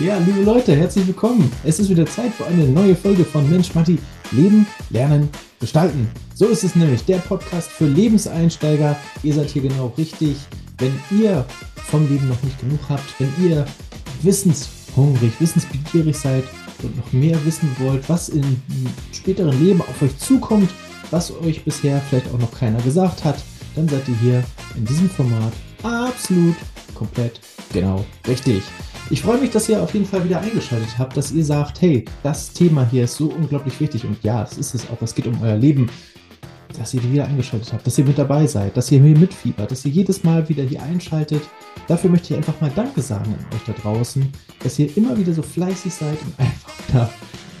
Ja, liebe Leute, herzlich willkommen. Es ist wieder Zeit für eine neue Folge von Mensch Matti. Leben, Lernen, Gestalten. So ist es nämlich, der Podcast für Lebenseinsteiger. Ihr seid hier genau richtig. Wenn ihr vom Leben noch nicht genug habt, wenn ihr wissenshungrig, wissensbegierig seid und noch mehr wissen wollt, was im späteren Leben auf euch zukommt, was euch bisher vielleicht auch noch keiner gesagt hat, dann seid ihr hier in diesem Format absolut komplett genau richtig. Ich freue mich, dass ihr auf jeden Fall wieder eingeschaltet habt, dass ihr sagt, hey, das Thema hier ist so unglaublich wichtig. Und ja, es ist es auch, es geht um euer Leben, dass ihr wieder eingeschaltet habt, dass ihr mit dabei seid, dass ihr mir mitfiebert, dass ihr jedes Mal wieder hier einschaltet. Dafür möchte ich einfach mal Danke sagen an euch da draußen, dass ihr immer wieder so fleißig seid und einfach da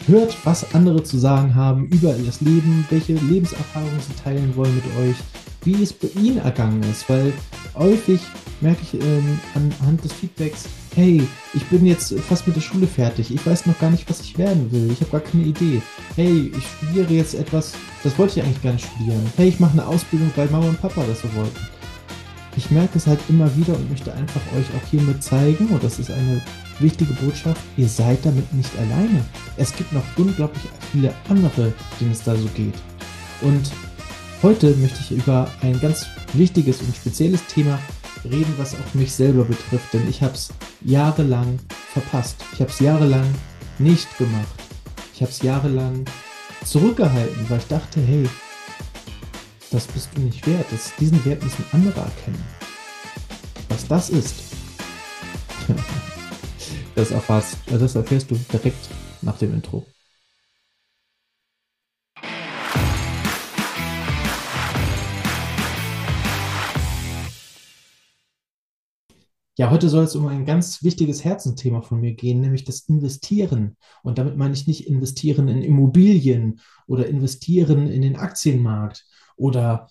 hört, was andere zu sagen haben über das Leben, welche Lebenserfahrungen sie teilen wollen mit euch, wie es bei ihnen ergangen ist, weil häufig merke ich ähm, anhand des Feedbacks, hey, ich bin jetzt fast mit der Schule fertig, ich weiß noch gar nicht, was ich werden will, ich habe gar keine Idee. Hey, ich studiere jetzt etwas, das wollte ich eigentlich gar nicht studieren. Hey, ich mache eine Ausbildung, weil Mama und Papa das so wollten. Ich merke es halt immer wieder und möchte einfach euch auch hiermit zeigen, und das ist eine wichtige Botschaft, ihr seid damit nicht alleine. Es gibt noch unglaublich viele andere, denen es da so geht. Und heute möchte ich über ein ganz wichtiges und spezielles Thema reden, was auch mich selber betrifft, denn ich habe es jahrelang verpasst. Ich habe es jahrelang nicht gemacht. Ich habe es jahrelang zurückgehalten, weil ich dachte, hey, das bist du nicht wert. Das, diesen Wert müssen andere erkennen. Was das ist, das erfährst, das erfährst du direkt nach dem Intro. Ja, heute soll es um ein ganz wichtiges Herzensthema von mir gehen, nämlich das Investieren. Und damit meine ich nicht investieren in Immobilien oder investieren in den Aktienmarkt oder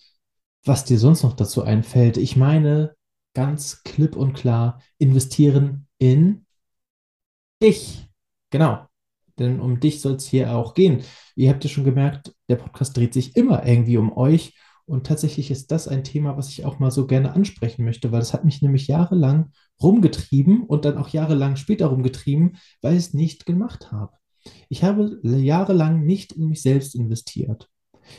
was dir sonst noch dazu einfällt. Ich meine ganz klipp und klar investieren in dich. Genau. Denn um dich soll es hier auch gehen. Ihr habt ja schon gemerkt, der Podcast dreht sich immer irgendwie um euch und tatsächlich ist das ein Thema, was ich auch mal so gerne ansprechen möchte, weil es hat mich nämlich jahrelang rumgetrieben und dann auch jahrelang später rumgetrieben, weil ich es nicht gemacht habe. Ich habe jahrelang nicht in mich selbst investiert.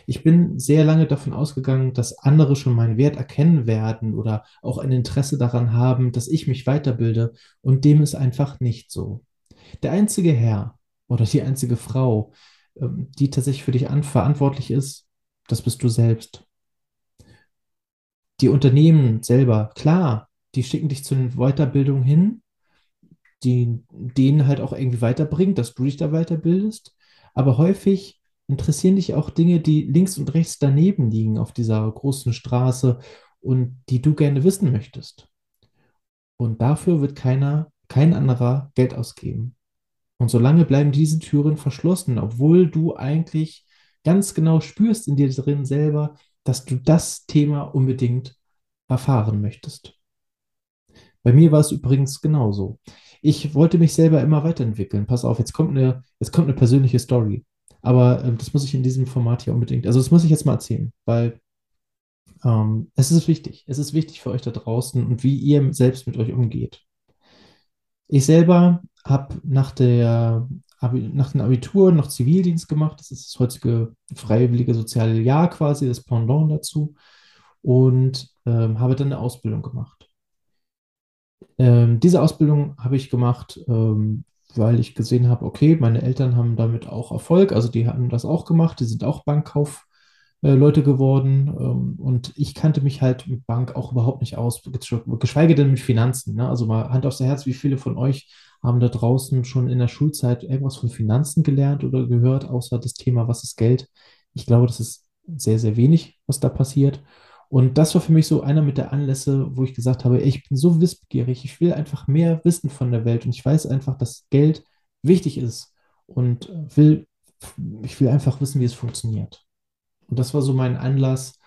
Ich bin sehr lange davon ausgegangen, dass andere schon meinen Wert erkennen werden oder auch ein Interesse daran haben, dass ich mich weiterbilde und dem ist einfach nicht so. Der einzige Herr oder die einzige Frau, ähm, die tatsächlich für dich verantwortlich ist, das bist du selbst die Unternehmen selber, klar, die schicken dich zu den Weiterbildungen hin, die denen halt auch irgendwie weiterbringt, dass du dich da weiterbildest. Aber häufig interessieren dich auch Dinge, die links und rechts daneben liegen auf dieser großen Straße und die du gerne wissen möchtest. Und dafür wird keiner, kein anderer Geld ausgeben. Und solange bleiben diese Türen verschlossen, obwohl du eigentlich ganz genau spürst in dir drin selber, dass du das Thema unbedingt erfahren möchtest. Bei mir war es übrigens genauso. Ich wollte mich selber immer weiterentwickeln. Pass auf, jetzt kommt eine, jetzt kommt eine persönliche Story. Aber äh, das muss ich in diesem Format hier unbedingt, also das muss ich jetzt mal erzählen, weil ähm, es ist wichtig. Es ist wichtig für euch da draußen und wie ihr selbst mit euch umgeht. Ich selber habe nach der nach dem Abitur noch Zivildienst gemacht. Das ist das heutige freiwillige soziale Jahr quasi, das Pendant dazu. Und ähm, habe dann eine Ausbildung gemacht. Ähm, diese Ausbildung habe ich gemacht, ähm, weil ich gesehen habe, okay, meine Eltern haben damit auch Erfolg, also die haben das auch gemacht, die sind auch Bankkaufleute äh, geworden ähm, und ich kannte mich halt mit Bank auch überhaupt nicht aus, geschweige denn mit Finanzen. Ne? Also mal Hand aufs Herz, wie viele von euch haben da draußen schon in der Schulzeit irgendwas von Finanzen gelernt oder gehört, außer das Thema, was ist Geld? Ich glaube, das ist sehr, sehr wenig, was da passiert. Und das war für mich so einer mit der Anlässe, wo ich gesagt habe, ich bin so wissbegierig, ich will einfach mehr wissen von der Welt und ich weiß einfach, dass Geld wichtig ist und will, ich will einfach wissen, wie es funktioniert. Und das war so mein Anlass,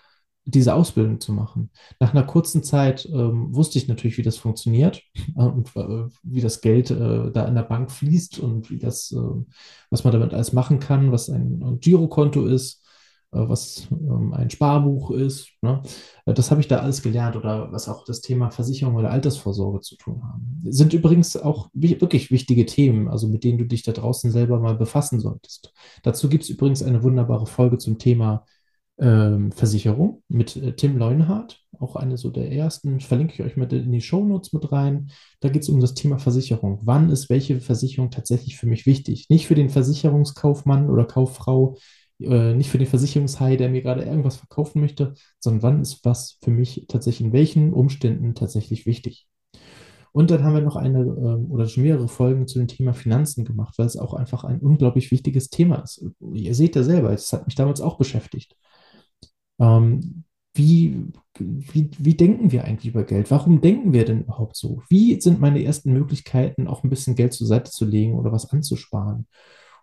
diese Ausbildung zu machen. Nach einer kurzen Zeit ähm, wusste ich natürlich, wie das funktioniert äh, und äh, wie das Geld äh, da in der Bank fließt und wie das, äh, was man damit alles machen kann, was ein, ein Girokonto ist. Was ähm, ein Sparbuch ist. Ne? Äh, das habe ich da alles gelernt oder was auch das Thema Versicherung oder Altersvorsorge zu tun haben. Sind übrigens auch wirklich wichtige Themen, also mit denen du dich da draußen selber mal befassen solltest. Dazu gibt es übrigens eine wunderbare Folge zum Thema ähm, Versicherung mit äh, Tim Leunhardt, auch eine so der ersten, verlinke ich euch mit in die Shownotes mit rein. Da geht es um das Thema Versicherung. Wann ist welche Versicherung tatsächlich für mich wichtig? Nicht für den Versicherungskaufmann oder Kauffrau, äh, nicht für den Versicherungshai, der mir gerade irgendwas verkaufen möchte, sondern wann ist was für mich tatsächlich in welchen Umständen tatsächlich wichtig. Und dann haben wir noch eine ähm, oder schon mehrere Folgen zu dem Thema Finanzen gemacht, weil es auch einfach ein unglaublich wichtiges Thema ist. Ihr seht ja selber, es hat mich damals auch beschäftigt. Ähm, wie, wie, wie denken wir eigentlich über Geld? Warum denken wir denn überhaupt so? Wie sind meine ersten Möglichkeiten, auch ein bisschen Geld zur Seite zu legen oder was anzusparen?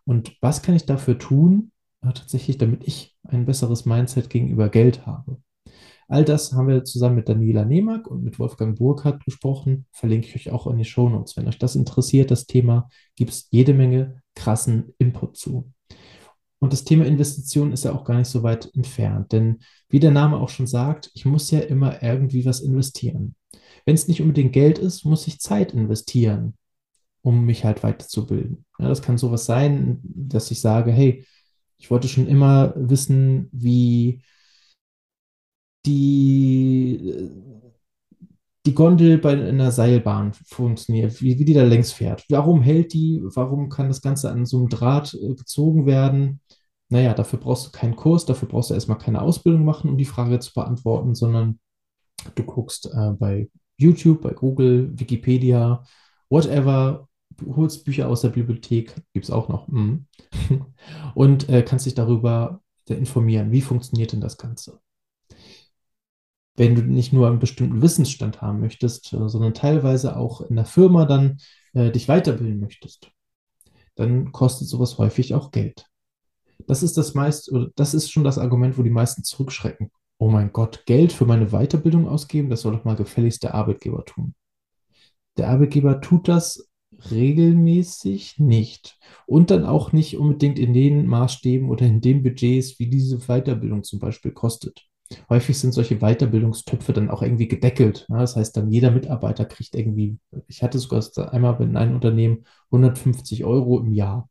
Und was kann ich dafür tun, tatsächlich, damit ich ein besseres Mindset gegenüber Geld habe? All das haben wir zusammen mit Daniela Nehmark und mit Wolfgang Burkhardt gesprochen. Verlinke ich euch auch in die Shownotes. Wenn euch das interessiert, das Thema, gibt es jede Menge krassen Input zu. Und das Thema Investition ist ja auch gar nicht so weit entfernt, denn wie der Name auch schon sagt, ich muss ja immer irgendwie was investieren. Wenn es nicht unbedingt Geld ist, muss ich Zeit investieren, um mich halt weiterzubilden. Ja, das kann sowas sein, dass ich sage, hey, ich wollte schon immer wissen, wie die die Gondel bei einer Seilbahn funktioniert, wie, wie die da längs fährt. Warum hält die? Warum kann das Ganze an so einem Draht äh, gezogen werden? Naja, dafür brauchst du keinen Kurs, dafür brauchst du erstmal keine Ausbildung machen, um die Frage zu beantworten, sondern du guckst äh, bei YouTube, bei Google, Wikipedia, whatever, holst Bücher aus der Bibliothek, gibt es auch noch, mm. und äh, kannst dich darüber informieren, wie funktioniert denn das Ganze wenn du nicht nur einen bestimmten Wissensstand haben möchtest, äh, sondern teilweise auch in der Firma dann äh, dich weiterbilden möchtest, dann kostet sowas häufig auch Geld. Das ist das meist, oder das ist schon das Argument, wo die meisten zurückschrecken. Oh mein Gott, Geld für meine Weiterbildung ausgeben, das soll doch mal gefälligst der Arbeitgeber tun. Der Arbeitgeber tut das regelmäßig nicht. Und dann auch nicht unbedingt in den Maßstäben oder in den Budgets, wie diese Weiterbildung zum Beispiel kostet. Häufig sind solche Weiterbildungstöpfe dann auch irgendwie gedeckelt. Ja, das heißt, dann jeder Mitarbeiter kriegt irgendwie, ich hatte sogar einmal in einem Unternehmen 150 Euro im Jahr.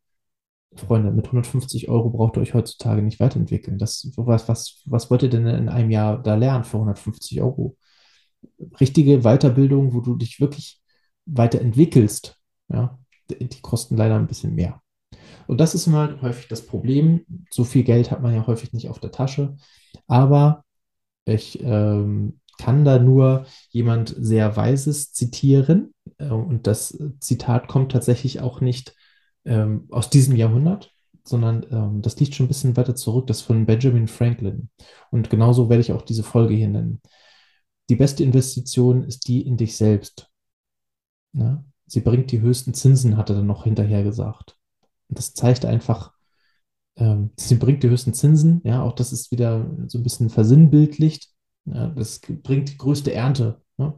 Freunde, mit 150 Euro braucht ihr euch heutzutage nicht weiterentwickeln. Das, was, was, was wollt ihr denn in einem Jahr da lernen für 150 Euro? Richtige Weiterbildung, wo du dich wirklich weiterentwickelst, ja, die kosten leider ein bisschen mehr. Und das ist halt häufig das Problem. So viel Geld hat man ja häufig nicht auf der Tasche. Aber ich ähm, kann da nur jemand sehr Weises zitieren. Äh, und das Zitat kommt tatsächlich auch nicht ähm, aus diesem Jahrhundert, sondern ähm, das liegt schon ein bisschen weiter zurück. Das von Benjamin Franklin. Und genauso werde ich auch diese Folge hier nennen. Die beste Investition ist die in dich selbst. Ne? Sie bringt die höchsten Zinsen, hat er dann noch hinterher gesagt. Und das zeigt einfach, ähm, sie bringt die höchsten Zinsen. Ja, auch das ist wieder so ein bisschen versinnbildlicht. Ja, das bringt die größte Ernte. Ne?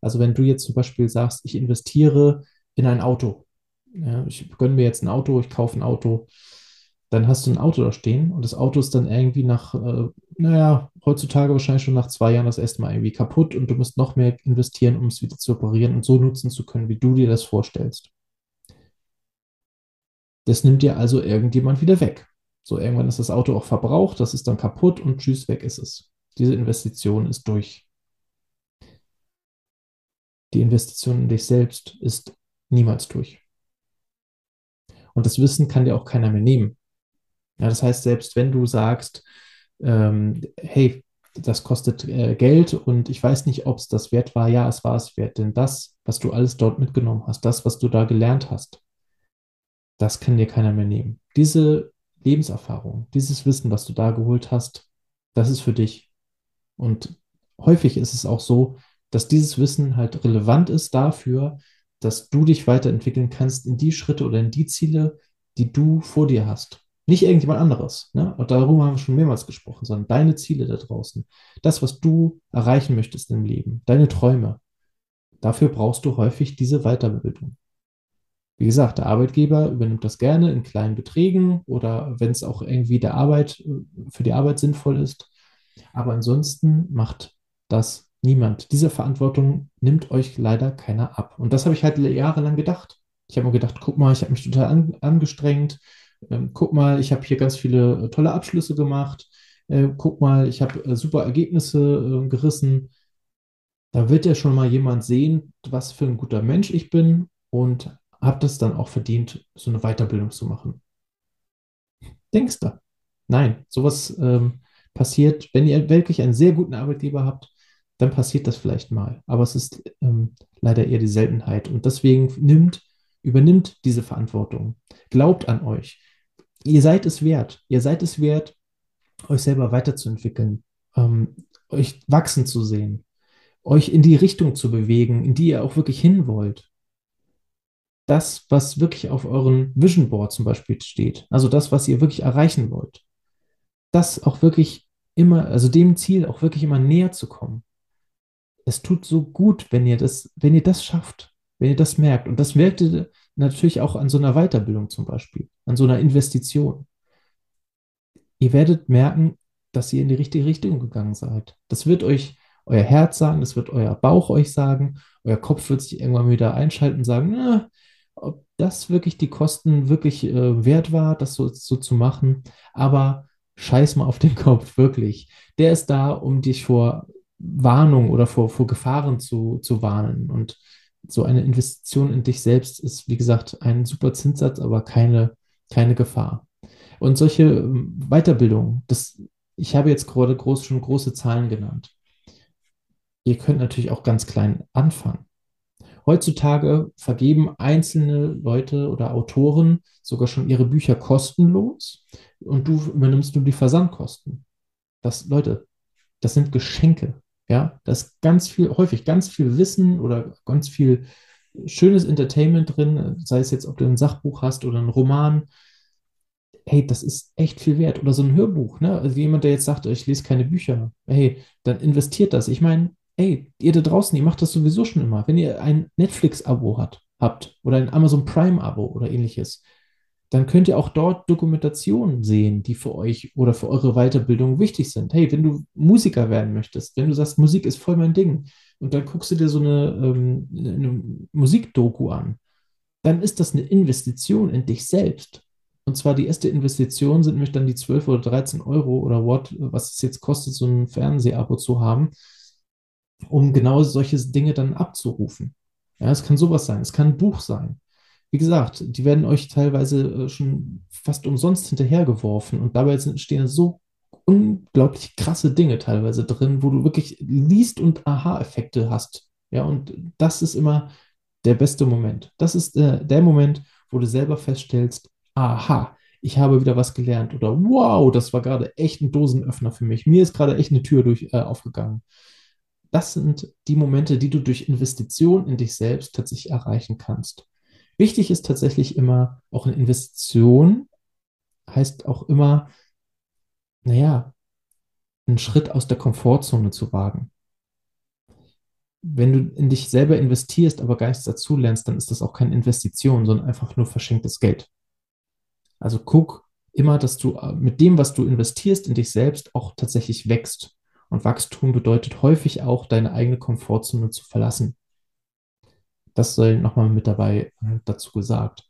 Also wenn du jetzt zum Beispiel sagst, ich investiere in ein Auto. Ja, ich gönne mir jetzt ein Auto, ich kaufe ein Auto. Dann hast du ein Auto da stehen und das Auto ist dann irgendwie nach, äh, naja, heutzutage wahrscheinlich schon nach zwei Jahren das erste Mal irgendwie kaputt und du musst noch mehr investieren, um es wieder zu reparieren und so nutzen zu können, wie du dir das vorstellst. Das nimmt dir also irgendjemand wieder weg. So, irgendwann ist das Auto auch verbraucht, das ist dann kaputt und tschüss, weg ist es. Diese Investition ist durch. Die Investition in dich selbst ist niemals durch. Und das Wissen kann dir auch keiner mehr nehmen. Ja, das heißt, selbst wenn du sagst, ähm, hey, das kostet äh, Geld und ich weiß nicht, ob es das wert war, ja, es war es wert, denn das, was du alles dort mitgenommen hast, das, was du da gelernt hast, das kann dir keiner mehr nehmen. Diese Lebenserfahrung, dieses Wissen, was du da geholt hast, das ist für dich. Und häufig ist es auch so, dass dieses Wissen halt relevant ist dafür, dass du dich weiterentwickeln kannst in die Schritte oder in die Ziele, die du vor dir hast. Nicht irgendjemand anderes. Ne? Und darüber haben wir schon mehrmals gesprochen, sondern deine Ziele da draußen. Das, was du erreichen möchtest im Leben, deine Träume. Dafür brauchst du häufig diese Weiterbildung. Wie gesagt, der Arbeitgeber übernimmt das gerne in kleinen Beträgen oder wenn es auch irgendwie der Arbeit, für die Arbeit sinnvoll ist. Aber ansonsten macht das niemand. Diese Verantwortung nimmt euch leider keiner ab. Und das habe ich halt jahrelang gedacht. Ich habe mir gedacht, guck mal, ich habe mich total an, angestrengt. Ähm, guck mal, ich habe hier ganz viele äh, tolle Abschlüsse gemacht. Äh, guck mal, ich habe äh, super Ergebnisse äh, gerissen. Da wird ja schon mal jemand sehen, was für ein guter Mensch ich bin und habe das dann auch verdient, so eine Weiterbildung zu machen. Denkst du? Nein, sowas ähm, passiert, wenn ihr wirklich einen sehr guten Arbeitgeber habt, dann passiert das vielleicht mal. Aber es ist ähm, leider eher die Seltenheit. Und deswegen nimmt, übernimmt diese Verantwortung. Glaubt an euch. Ihr seid es wert. Ihr seid es wert, euch selber weiterzuentwickeln, ähm, euch wachsen zu sehen, euch in die Richtung zu bewegen, in die ihr auch wirklich hin wollt. Das, was wirklich auf euren Vision Board zum Beispiel steht, also das, was ihr wirklich erreichen wollt, das auch wirklich immer, also dem Ziel auch wirklich immer näher zu kommen. Es tut so gut, wenn ihr das, wenn ihr das schafft, wenn ihr das merkt. Und das merkt ihr natürlich auch an so einer Weiterbildung zum Beispiel, an so einer Investition. Ihr werdet merken, dass ihr in die richtige Richtung gegangen seid. Das wird euch euer Herz sagen, das wird euer Bauch euch sagen, euer Kopf wird sich irgendwann wieder einschalten und sagen, na, ob das wirklich die Kosten wirklich äh, wert war, das so, so zu machen. Aber scheiß mal auf den Kopf, wirklich. Der ist da, um dich vor Warnung oder vor, vor Gefahren zu, zu warnen. Und so eine Investition in dich selbst ist, wie gesagt, ein super Zinssatz, aber keine, keine Gefahr. Und solche ähm, Weiterbildungen, das, ich habe jetzt gerade groß, schon große Zahlen genannt. Ihr könnt natürlich auch ganz klein anfangen. Heutzutage vergeben einzelne Leute oder Autoren sogar schon ihre Bücher kostenlos und du übernimmst nur die Versandkosten. Das, Leute, das sind Geschenke. Ja, da ist ganz viel, häufig ganz viel Wissen oder ganz viel schönes Entertainment drin, sei es jetzt, ob du ein Sachbuch hast oder einen Roman. Hey, das ist echt viel wert. Oder so ein Hörbuch, ne? Also jemand, der jetzt sagt, ich lese keine Bücher. Hey, dann investiert das. Ich meine, ey, ihr da draußen, ihr macht das sowieso schon immer. Wenn ihr ein Netflix-Abo hat, habt oder ein Amazon Prime-Abo oder ähnliches, dann könnt ihr auch dort Dokumentationen sehen, die für euch oder für eure Weiterbildung wichtig sind. Hey, wenn du Musiker werden möchtest, wenn du sagst, Musik ist voll mein Ding, und dann guckst du dir so eine, ähm, eine Musikdoku an, dann ist das eine Investition in dich selbst. Und zwar die erste Investition sind nämlich dann die 12 oder 13 Euro oder what, was es jetzt kostet, so ein Fernsehabo zu haben um genau solche Dinge dann abzurufen. Ja, es kann sowas sein, es kann ein Buch sein. Wie gesagt, die werden euch teilweise äh, schon fast umsonst hinterhergeworfen und dabei stehen so unglaublich krasse Dinge teilweise drin, wo du wirklich liest und Aha-Effekte hast. Ja, und das ist immer der beste Moment. Das ist äh, der Moment, wo du selber feststellst, aha, ich habe wieder was gelernt oder wow, das war gerade echt ein Dosenöffner für mich. Mir ist gerade echt eine Tür durch, äh, aufgegangen das sind die Momente, die du durch Investition in dich selbst tatsächlich erreichen kannst. Wichtig ist tatsächlich immer, auch eine Investition heißt auch immer, naja, einen Schritt aus der Komfortzone zu wagen. Wenn du in dich selber investierst, aber gar nichts dazu lernst, dann ist das auch keine Investition, sondern einfach nur verschenktes Geld. Also guck immer, dass du äh, mit dem, was du investierst in dich selbst, auch tatsächlich wächst. Und Wachstum bedeutet häufig auch, deine eigene Komfortzone zu verlassen. Das soll nochmal mit dabei äh, dazu gesagt.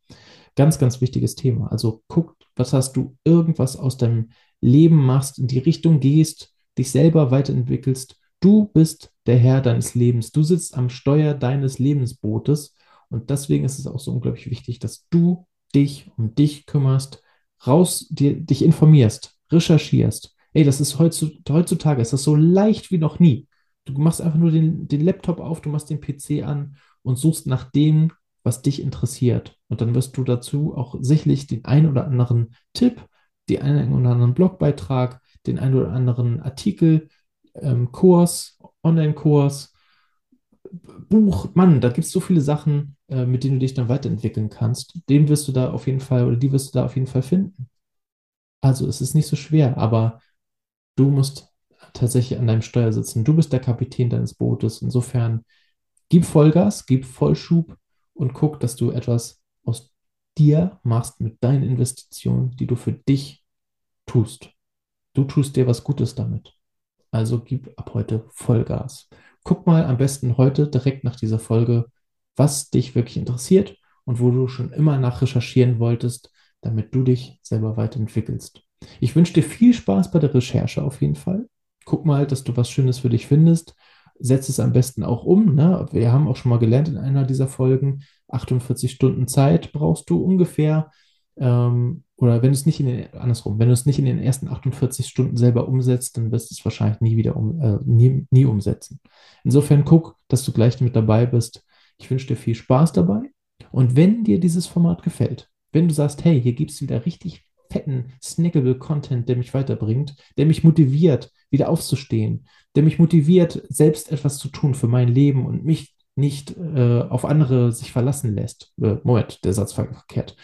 Ganz, ganz wichtiges Thema. Also guckt, was hast du irgendwas aus deinem Leben machst, in die Richtung gehst, dich selber weiterentwickelst. Du bist der Herr deines Lebens. Du sitzt am Steuer deines Lebensbootes. Und deswegen ist es auch so unglaublich wichtig, dass du dich um dich kümmerst, raus, dir, dich informierst, recherchierst, Ey, das ist heutzutage, ist das so leicht wie noch nie. Du machst einfach nur den, den Laptop auf, du machst den PC an und suchst nach dem, was dich interessiert. Und dann wirst du dazu auch sicherlich den einen oder anderen Tipp, den einen oder anderen Blogbeitrag, den einen oder anderen Artikel, ähm, Kurs, Online-Kurs, Buch, Mann, da gibt es so viele Sachen, äh, mit denen du dich dann weiterentwickeln kannst. Den wirst du da auf jeden Fall oder die wirst du da auf jeden Fall finden. Also es ist nicht so schwer, aber Du musst tatsächlich an deinem Steuer sitzen. Du bist der Kapitän deines Bootes. Insofern gib Vollgas, gib Vollschub und guck, dass du etwas aus dir machst, mit deinen Investitionen, die du für dich tust. Du tust dir was Gutes damit. Also gib ab heute Vollgas. Guck mal am besten heute direkt nach dieser Folge, was dich wirklich interessiert und wo du schon immer nach recherchieren wolltest, damit du dich selber weiterentwickelst. Ich wünsche dir viel Spaß bei der Recherche auf jeden Fall. Guck mal, dass du was Schönes für dich findest. Setz es am besten auch um. Ne? Wir haben auch schon mal gelernt in einer dieser Folgen, 48 Stunden Zeit brauchst du ungefähr. Ähm, oder wenn du es nicht in den, andersrum, wenn du es nicht in den ersten 48 Stunden selber umsetzt, dann wirst du es wahrscheinlich nie wieder um, äh, nie, nie umsetzen. Insofern guck, dass du gleich mit dabei bist. Ich wünsche dir viel Spaß dabei. Und wenn dir dieses Format gefällt, wenn du sagst, hey, hier gibt es wieder richtig fetten, snackable Content, der mich weiterbringt, der mich motiviert, wieder aufzustehen, der mich motiviert, selbst etwas zu tun für mein Leben und mich nicht äh, auf andere sich verlassen lässt. Äh, Moment, der Satz war verkehrt.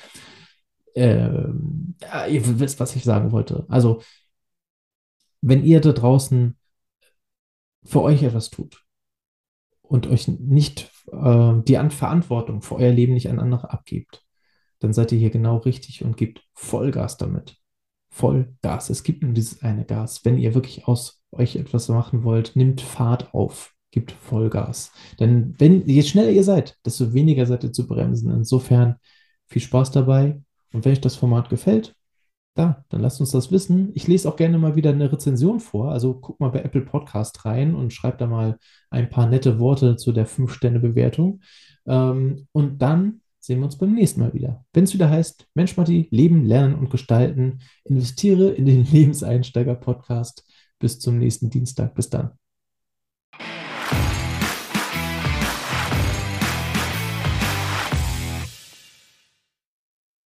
Äh, ihr wisst, was ich sagen wollte. Also, wenn ihr da draußen für euch etwas tut und euch nicht äh, die Verantwortung für euer Leben nicht an andere abgebt, dann seid ihr hier genau richtig und gebt Vollgas damit. Vollgas. Es gibt nur dieses eine Gas. Wenn ihr wirklich aus euch etwas machen wollt, nimmt Fahrt auf, gebt Vollgas. Denn wenn, je schneller ihr seid, desto weniger seid ihr zu bremsen. Insofern viel Spaß dabei. Und wenn euch das Format gefällt, da, dann lasst uns das wissen. Ich lese auch gerne mal wieder eine Rezension vor. Also guck mal bei Apple Podcast rein und schreibt da mal ein paar nette Worte zu der 5-Sterne-Bewertung. Ähm, und dann sehen wir uns beim nächsten Mal wieder. Wenn es wieder heißt, Mensch, Matti, Leben, Lernen und Gestalten, investiere in den Lebenseinsteiger-Podcast. Bis zum nächsten Dienstag. Bis dann.